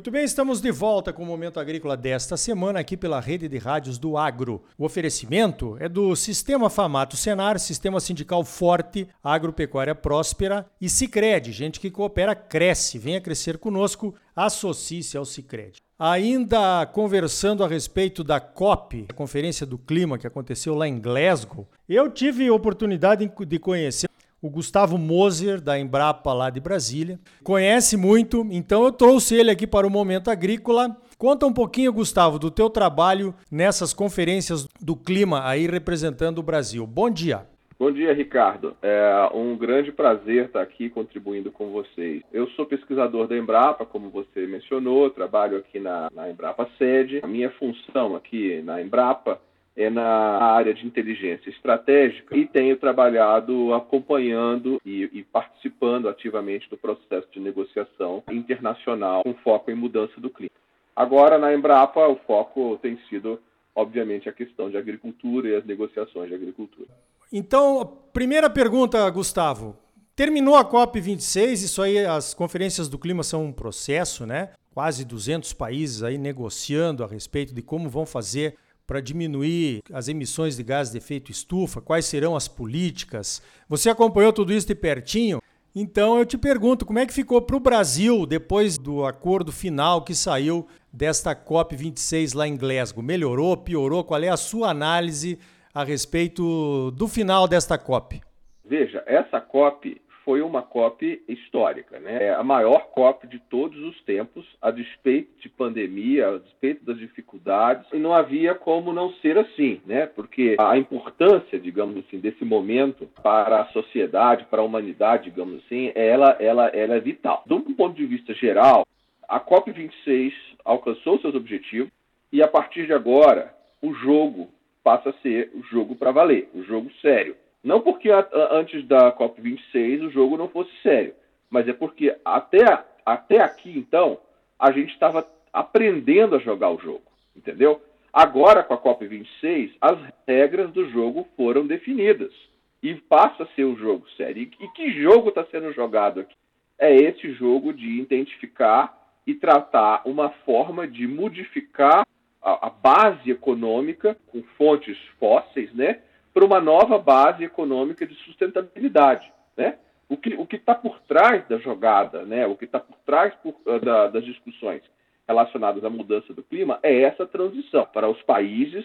Muito bem, estamos de volta com o Momento Agrícola desta semana aqui pela rede de rádios do Agro. O oferecimento é do Sistema Famato Senar, Sistema Sindical Forte, Agropecuária Próspera e Cicred. Gente que coopera, cresce. Venha crescer conosco, associe-se ao Cicred. Ainda conversando a respeito da COP, a Conferência do Clima que aconteceu lá em Glasgow, eu tive oportunidade de conhecer o Gustavo Moser, da Embrapa lá de Brasília. Conhece muito, então eu trouxe ele aqui para o Momento Agrícola. Conta um pouquinho, Gustavo, do teu trabalho nessas conferências do clima aí representando o Brasil. Bom dia. Bom dia, Ricardo. É um grande prazer estar aqui contribuindo com vocês. Eu sou pesquisador da Embrapa, como você mencionou, trabalho aqui na, na Embrapa sede. A minha função aqui na Embrapa é na área de inteligência estratégica e tenho trabalhado acompanhando e, e, participando ativamente do processo de negociação internacional com foco em mudança do clima. Agora, na Embrapa, o foco tem sido, obviamente, a questão de agricultura e as negociações de agricultura. Então, primeira pergunta, Gustavo. Terminou a COP26, isso aí, as conferências do clima são um processo, né? Quase 200 países aí negociando a respeito de como vão fazer para diminuir as emissões de gases de efeito estufa? Quais serão as políticas? Você acompanhou tudo isso de pertinho? Então eu te pergunto, como é que ficou para o Brasil depois do acordo final que saiu desta COP26 lá em Glasgow? Melhorou, piorou? Qual é a sua análise a respeito do final desta COP? Veja, essa COP foi uma COP histórica, né? É a maior COP de todos os tempos, a despeito de pandemia, a despeito das dificuldades, e não havia como não ser assim, né? Porque a importância, digamos assim, desse momento para a sociedade, para a humanidade, digamos assim, ela, ela, ela é vital. Um ponto de vista geral, a COP 26 alcançou seus objetivos e a partir de agora o jogo passa a ser o jogo para valer, o jogo sério. Não porque a, a, antes da COP26 o jogo não fosse sério, mas é porque até, até aqui, então, a gente estava aprendendo a jogar o jogo, entendeu? Agora, com a COP26, as regras do jogo foram definidas e passa a ser o jogo sério. E, e que jogo está sendo jogado aqui? É esse jogo de identificar e tratar uma forma de modificar a, a base econômica com fontes fósseis, né? Para uma nova base econômica de sustentabilidade. Né? O que o está por trás da jogada, né? o que está por trás por, uh, da, das discussões relacionadas à mudança do clima é essa transição para os países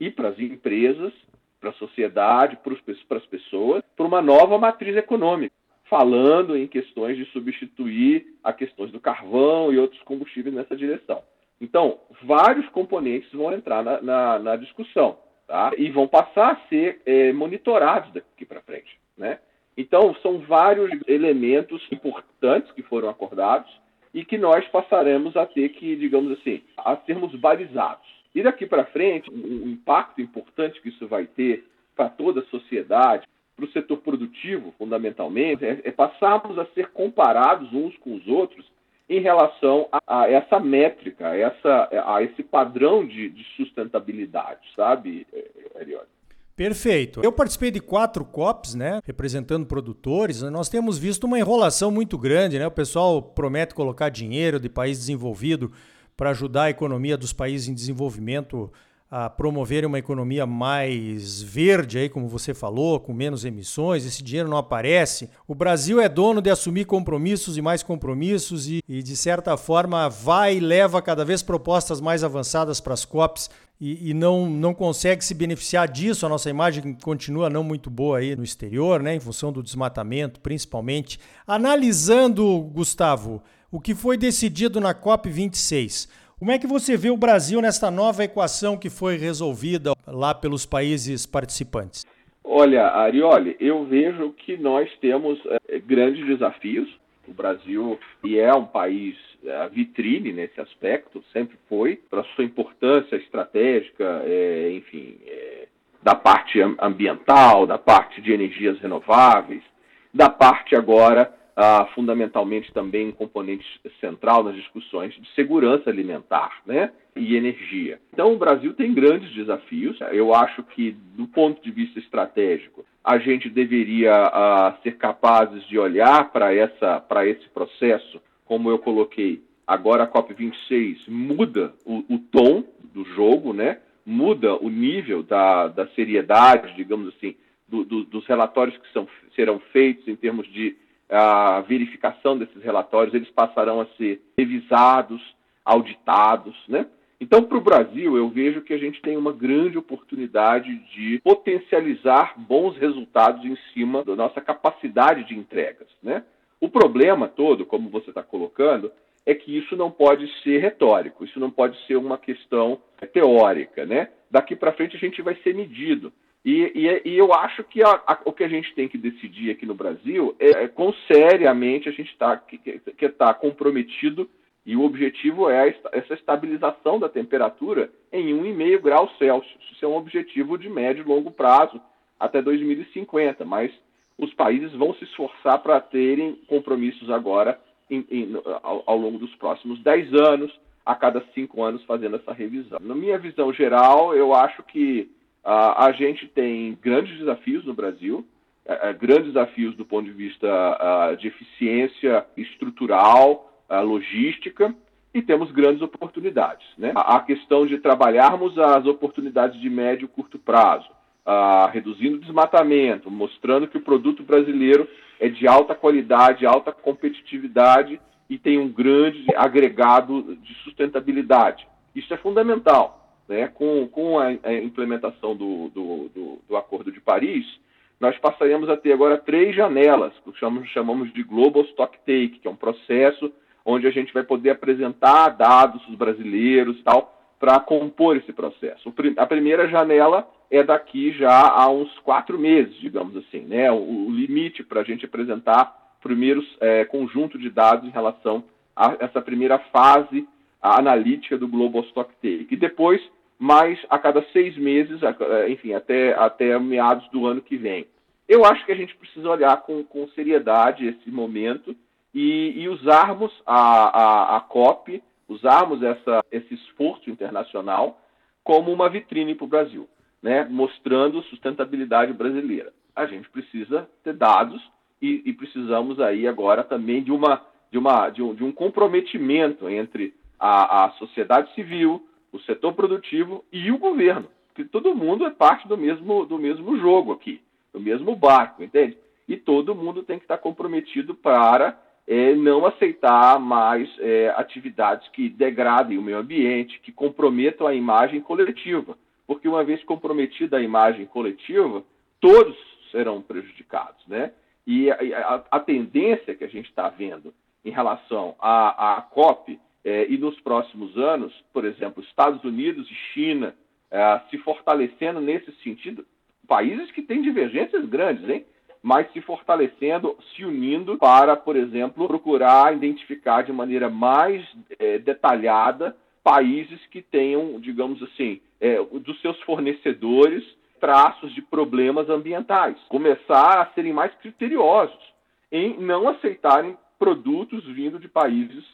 e para as empresas, para a sociedade, para as pessoas, para uma nova matriz econômica, falando em questões de substituir a questões do carvão e outros combustíveis nessa direção. Então, vários componentes vão entrar na, na, na discussão tá? e vão passar a ser é, monitorados daqui para frente. Né? Então, são vários elementos importantes que foram acordados e que nós passaremos a ter que, digamos assim, a sermos balizados. E daqui para frente, um impacto importante que isso vai ter para toda a sociedade, para o setor produtivo, fundamentalmente, é, é passarmos a ser comparados uns com os outros em relação a, a essa métrica, a, essa, a esse padrão de, de sustentabilidade, sabe, Arioli? Perfeito. Eu participei de quatro COPs, né, representando produtores. Nós temos visto uma enrolação muito grande, né? O pessoal promete colocar dinheiro de país desenvolvido para ajudar a economia dos países em desenvolvimento a promover uma economia mais verde, aí, como você falou, com menos emissões, esse dinheiro não aparece. O Brasil é dono de assumir compromissos e mais compromissos e, e de certa forma, vai e leva cada vez propostas mais avançadas para as COPs e, e, não, não consegue se beneficiar disso. A nossa imagem continua não muito boa aí no exterior, né, em função do desmatamento, principalmente. Analisando, Gustavo, o que foi decidido na COP26. Como é que você vê o Brasil nesta nova equação que foi resolvida lá pelos países participantes? Olha, Arioli, eu vejo que nós temos é, grandes desafios. O Brasil e é um país é, vitrine nesse aspecto, sempre foi, para sua importância estratégica, é, enfim, da parte ambiental, da parte de energias renováveis, da parte agora ah, fundamentalmente também um componente central nas discussões de segurança alimentar né, e energia. Então, o Brasil tem grandes desafios. Eu acho que, do ponto de vista estratégico, a gente deveria ah, ser capazes de olhar para esse processo, como eu coloquei, agora a COP26 muda o, o tom do jogo, né? muda o nível da, da seriedade, digamos assim, do, do, dos relatórios que são, serão feitos em termos de a verificação desses relatórios, eles passarão a ser revisados, auditados, né? Então, para o Brasil, eu vejo que a gente tem uma grande oportunidade de potencializar bons resultados em cima da nossa capacidade de entregas. Né? O problema todo, como você está colocando, é que isso não pode ser retórico, isso não pode ser uma questão teórica. Né? Daqui para frente a gente vai ser medido. E, e, e eu acho que a, a, o que a gente tem que decidir aqui no Brasil é, é quão seriamente a gente está que está comprometido e o objetivo é essa estabilização da temperatura em 1,5 graus Celsius. Isso é um objetivo de médio e longo prazo, até 2050, mas os países vão se esforçar para terem compromissos agora em, em, ao, ao, longo dos próximos 10 anos, a cada 5 anos fazendo essa revisão. Na minha visão geral, eu acho que a gente tem grandes desafios no Brasil, uh, uh, grandes desafios do ponto de vista de eficiência estrutural, a logística e temos grandes oportunidades. Né? A questão de trabalharmos as oportunidades de médio e curto prazo, reduzindo o desmatamento, mostrando que o produto brasileiro é de alta qualidade, alta competitividade e tem um grande agregado de sustentabilidade. Isso é fundamental. Né? Com, com a, a implementação do, do, do, do Acordo de Paris, nós passaremos a ter agora três janelas, que chamamos, chamamos de Global Stock Take, que é um processo onde a gente vai poder apresentar dados dos brasileiros e tal, para compor esse processo. A primeira janela é daqui já a uns quatro meses, digamos assim, né? O, limite para a gente apresentar primeiros é, conjunto de dados em relação a essa primeira fase analítica do Global Stock Take. E depois, mais a cada seis meses, enfim, até, até meados do ano que vem. Eu acho que a gente precisa olhar com, com seriedade esse momento e, e usarmos a, a, a COP, usarmos essa, esse esforço internacional como uma vitrine para o Brasil, né? mostrando sustentabilidade brasileira. A gente precisa ter dados e, e precisamos aí agora também de, uma, de, uma, de, um, de um comprometimento entre a, a sociedade civil, o setor produtivo e o governo, porque todo mundo é parte do mesmo, do mesmo jogo aqui, do mesmo barco, entende? E todo mundo tem que estar comprometido para é, não aceitar mais é, atividades que degradem o meio ambiente, que comprometam a imagem coletiva. Porque uma vez comprometida a imagem coletiva, todos serão prejudicados. Né? E a, a, a tendência que a gente está vendo em relação à COP é, e nos próximos anos, por exemplo, Estados Unidos e China é, se fortalecendo nesse sentido, países que têm divergências grandes, hein? mas se fortalecendo, se unindo para, por exemplo, procurar identificar de maneira mais é, detalhada países que tenham, digamos assim, dos seus fornecedores traços de problemas ambientais. Começar a serem mais criteriosos em não aceitarem produtos vindo de países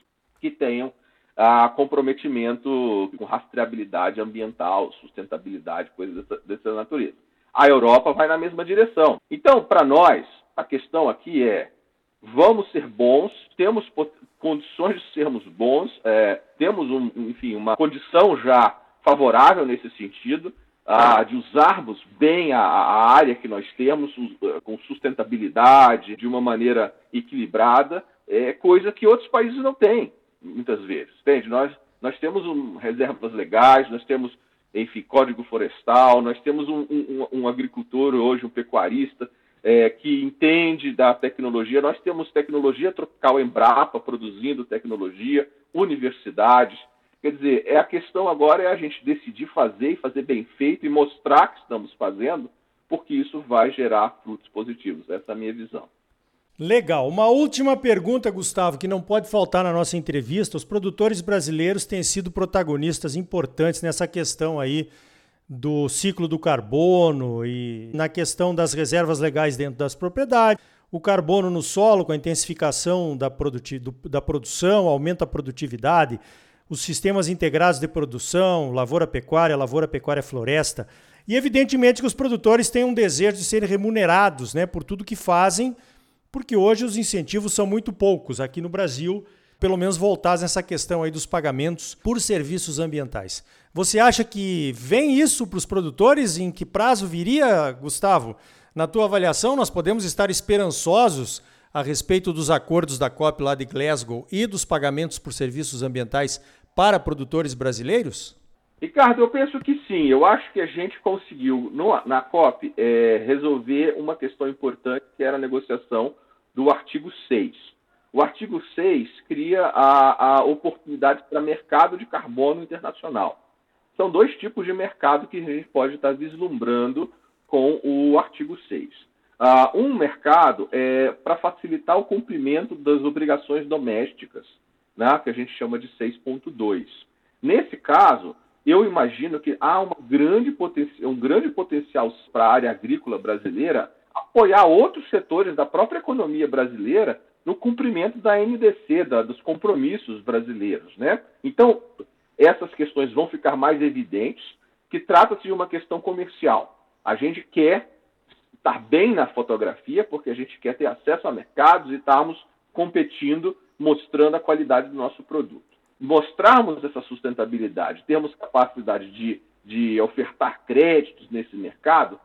que tenham ah, comprometimento com rastreabilidade ambiental, sustentabilidade, coisas dessa, dessa natureza a Europa vai na mesma direção. Então, para nós, a questão aqui é: vamos ser bons, temos condições de sermos bons, é, temos, um, enfim, uma condição já favorável nesse sentido, de usarmos bem a, a, área que nós temos, com sustentabilidade, de uma maneira equilibrada, é coisa que outros países não têm, muitas vezes. Entende? Nós, nós temos um, reservas legais, nós temos enfim, código florestal. Nós temos um, um, um agricultor hoje, um pecuarista, é, que entende da tecnologia. Nós temos tecnologia tropical Embrapa produzindo tecnologia, universidades. Quer dizer, é a questão agora é a gente decidir fazer e fazer bem feito e mostrar que estamos fazendo, porque isso vai gerar frutos positivos. Essa é a minha visão. Legal. Uma última pergunta, Gustavo, que não pode faltar na nossa entrevista. Os produtores brasileiros têm sido protagonistas importantes nessa questão aí do ciclo do carbono e na questão das reservas legais dentro das propriedades. O carbono no solo, com a intensificação da, da produção, aumenta a produtividade. Os sistemas integrados de produção, lavoura-pecuária, lavoura-pecuária-floresta. E evidentemente que os produtores têm um desejo de serem remunerados né, por tudo que fazem porque hoje os incentivos são muito poucos. Aqui no Brasil, pelo menos voltassem nessa questão aí dos pagamentos por serviços ambientais. Você acha que vem isso para os produtores? Em que prazo viria, Gustavo? Na tua avaliação, nós podemos estar esperançosos a respeito dos acordos da COP lá de Glasgow e dos pagamentos por serviços ambientais para produtores brasileiros? Ricardo, eu penso que sim. Eu acho que a gente conseguiu, no, na COP, é, resolver uma questão importante, que era a negociação do artigo 6. O artigo 6 cria a, a oportunidade para mercado de carbono internacional. São dois tipos de mercado que a gente pode estar vislumbrando com o artigo 6. Uh, ah, um mercado é para facilitar o cumprimento das obrigações domésticas, né, que a gente chama de 6.2. Nesse caso, eu imagino que há grande um grande potencial para a área agrícola brasileira apoiar outros setores da própria economia brasileira no cumprimento da NDC, da, dos compromissos brasileiros. Né? Então, essas questões vão ficar mais evidentes, que trata-se de uma questão comercial. A gente quer estar bem na fotografia, porque a gente quer ter acesso a mercados e estarmos competindo, mostrando a qualidade do nosso produto mostrarmos essa sustentabilidade, termos capacidade de, de ofertar créditos nesse mercado,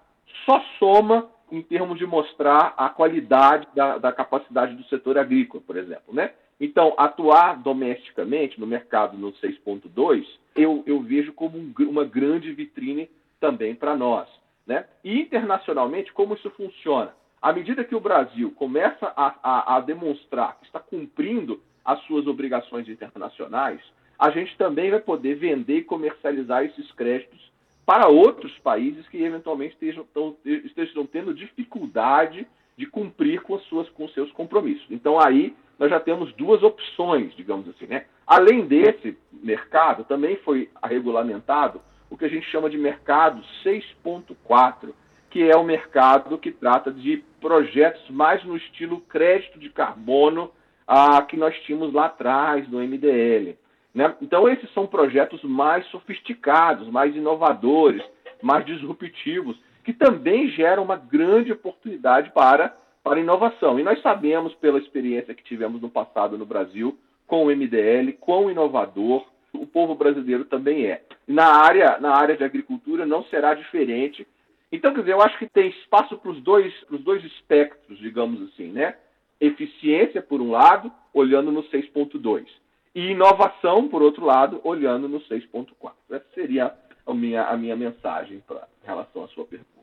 só soma em termos de mostrar a qualidade da, da capacidade do setor agrícola, por exemplo. Né? Então, atuar domesticamente no mercado no 6.2, eu, eu vejo como um, uma grande vitrine também para nós. Né? E internacionalmente, como isso funciona? À medida que o Brasil começa a, a, a demonstrar que está cumprindo as suas obrigações internacionais, a gente também vai poder vender e comercializar esses créditos para outros países que eventualmente estejam, estejam tendo dificuldade de cumprir com, suas, com seus compromissos. Então aí nós já temos duas opções, digamos assim. Né? Além desse mercado, também foi regulamentado o que a gente chama de mercado 6.4, que é o mercado que trata de projetos mais no estilo crédito de carbono a que nós tínhamos lá atrás no MDL. Né? Então, esses são projetos mais sofisticados, mais inovadores, mais disruptivos, que também geram uma grande oportunidade para, para inovação. E nós sabemos, pela experiência que tivemos no passado no Brasil, com o MDL, quão inovador o povo brasileiro também é. Na área, na área de agricultura não será diferente. Então, quer dizer, eu acho que tem espaço para os dois, dois espectros, digamos assim, né? Eficiência, por um lado, olhando no 6.2, e inovação, por outro lado, olhando no 6.4. Essa seria a minha, a minha mensagem pra, em relação à sua pergunta.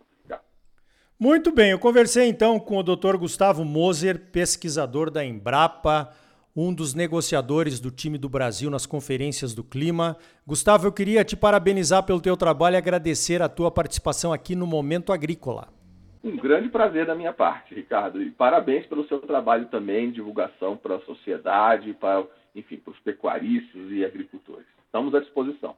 Muito bem, eu conversei então com o Dr. Gustavo Moser, pesquisador da Embrapa, um dos negociadores do time do Brasil nas conferências do clima. Gustavo, eu queria te parabenizar pelo teu trabalho e agradecer a tua participação aqui no Momento Agrícola. Um grande prazer da minha parte, Ricardo. E parabéns pelo seu trabalho também, divulgação para a sociedade, para, enfim, para os pecuaristas e agricultores. Estamos à disposição.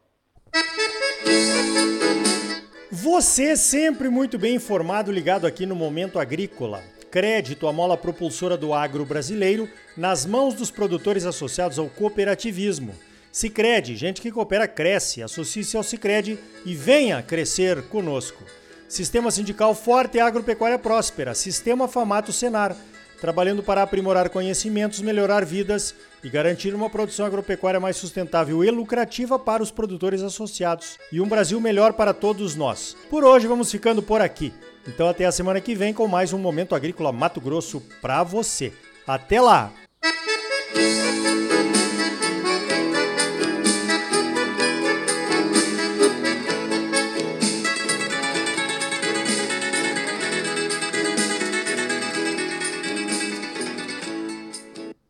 Você sempre muito bem informado, ligado aqui no Momento Agrícola. Crédito, a mola propulsora do agro brasileiro, nas mãos dos produtores associados ao cooperativismo. Sicredi, gente que coopera cresce. Associe-se ao Sicredi e venha crescer conosco. Sistema Sindical Forte e Agropecuária Próspera, Sistema Famato Senar, trabalhando para aprimorar conhecimentos, melhorar vidas e garantir uma produção agropecuária mais sustentável e lucrativa para os produtores associados e um Brasil melhor para todos nós. Por hoje vamos ficando por aqui. Então até a semana que vem com mais um Momento Agrícola Mato Grosso para você. Até lá!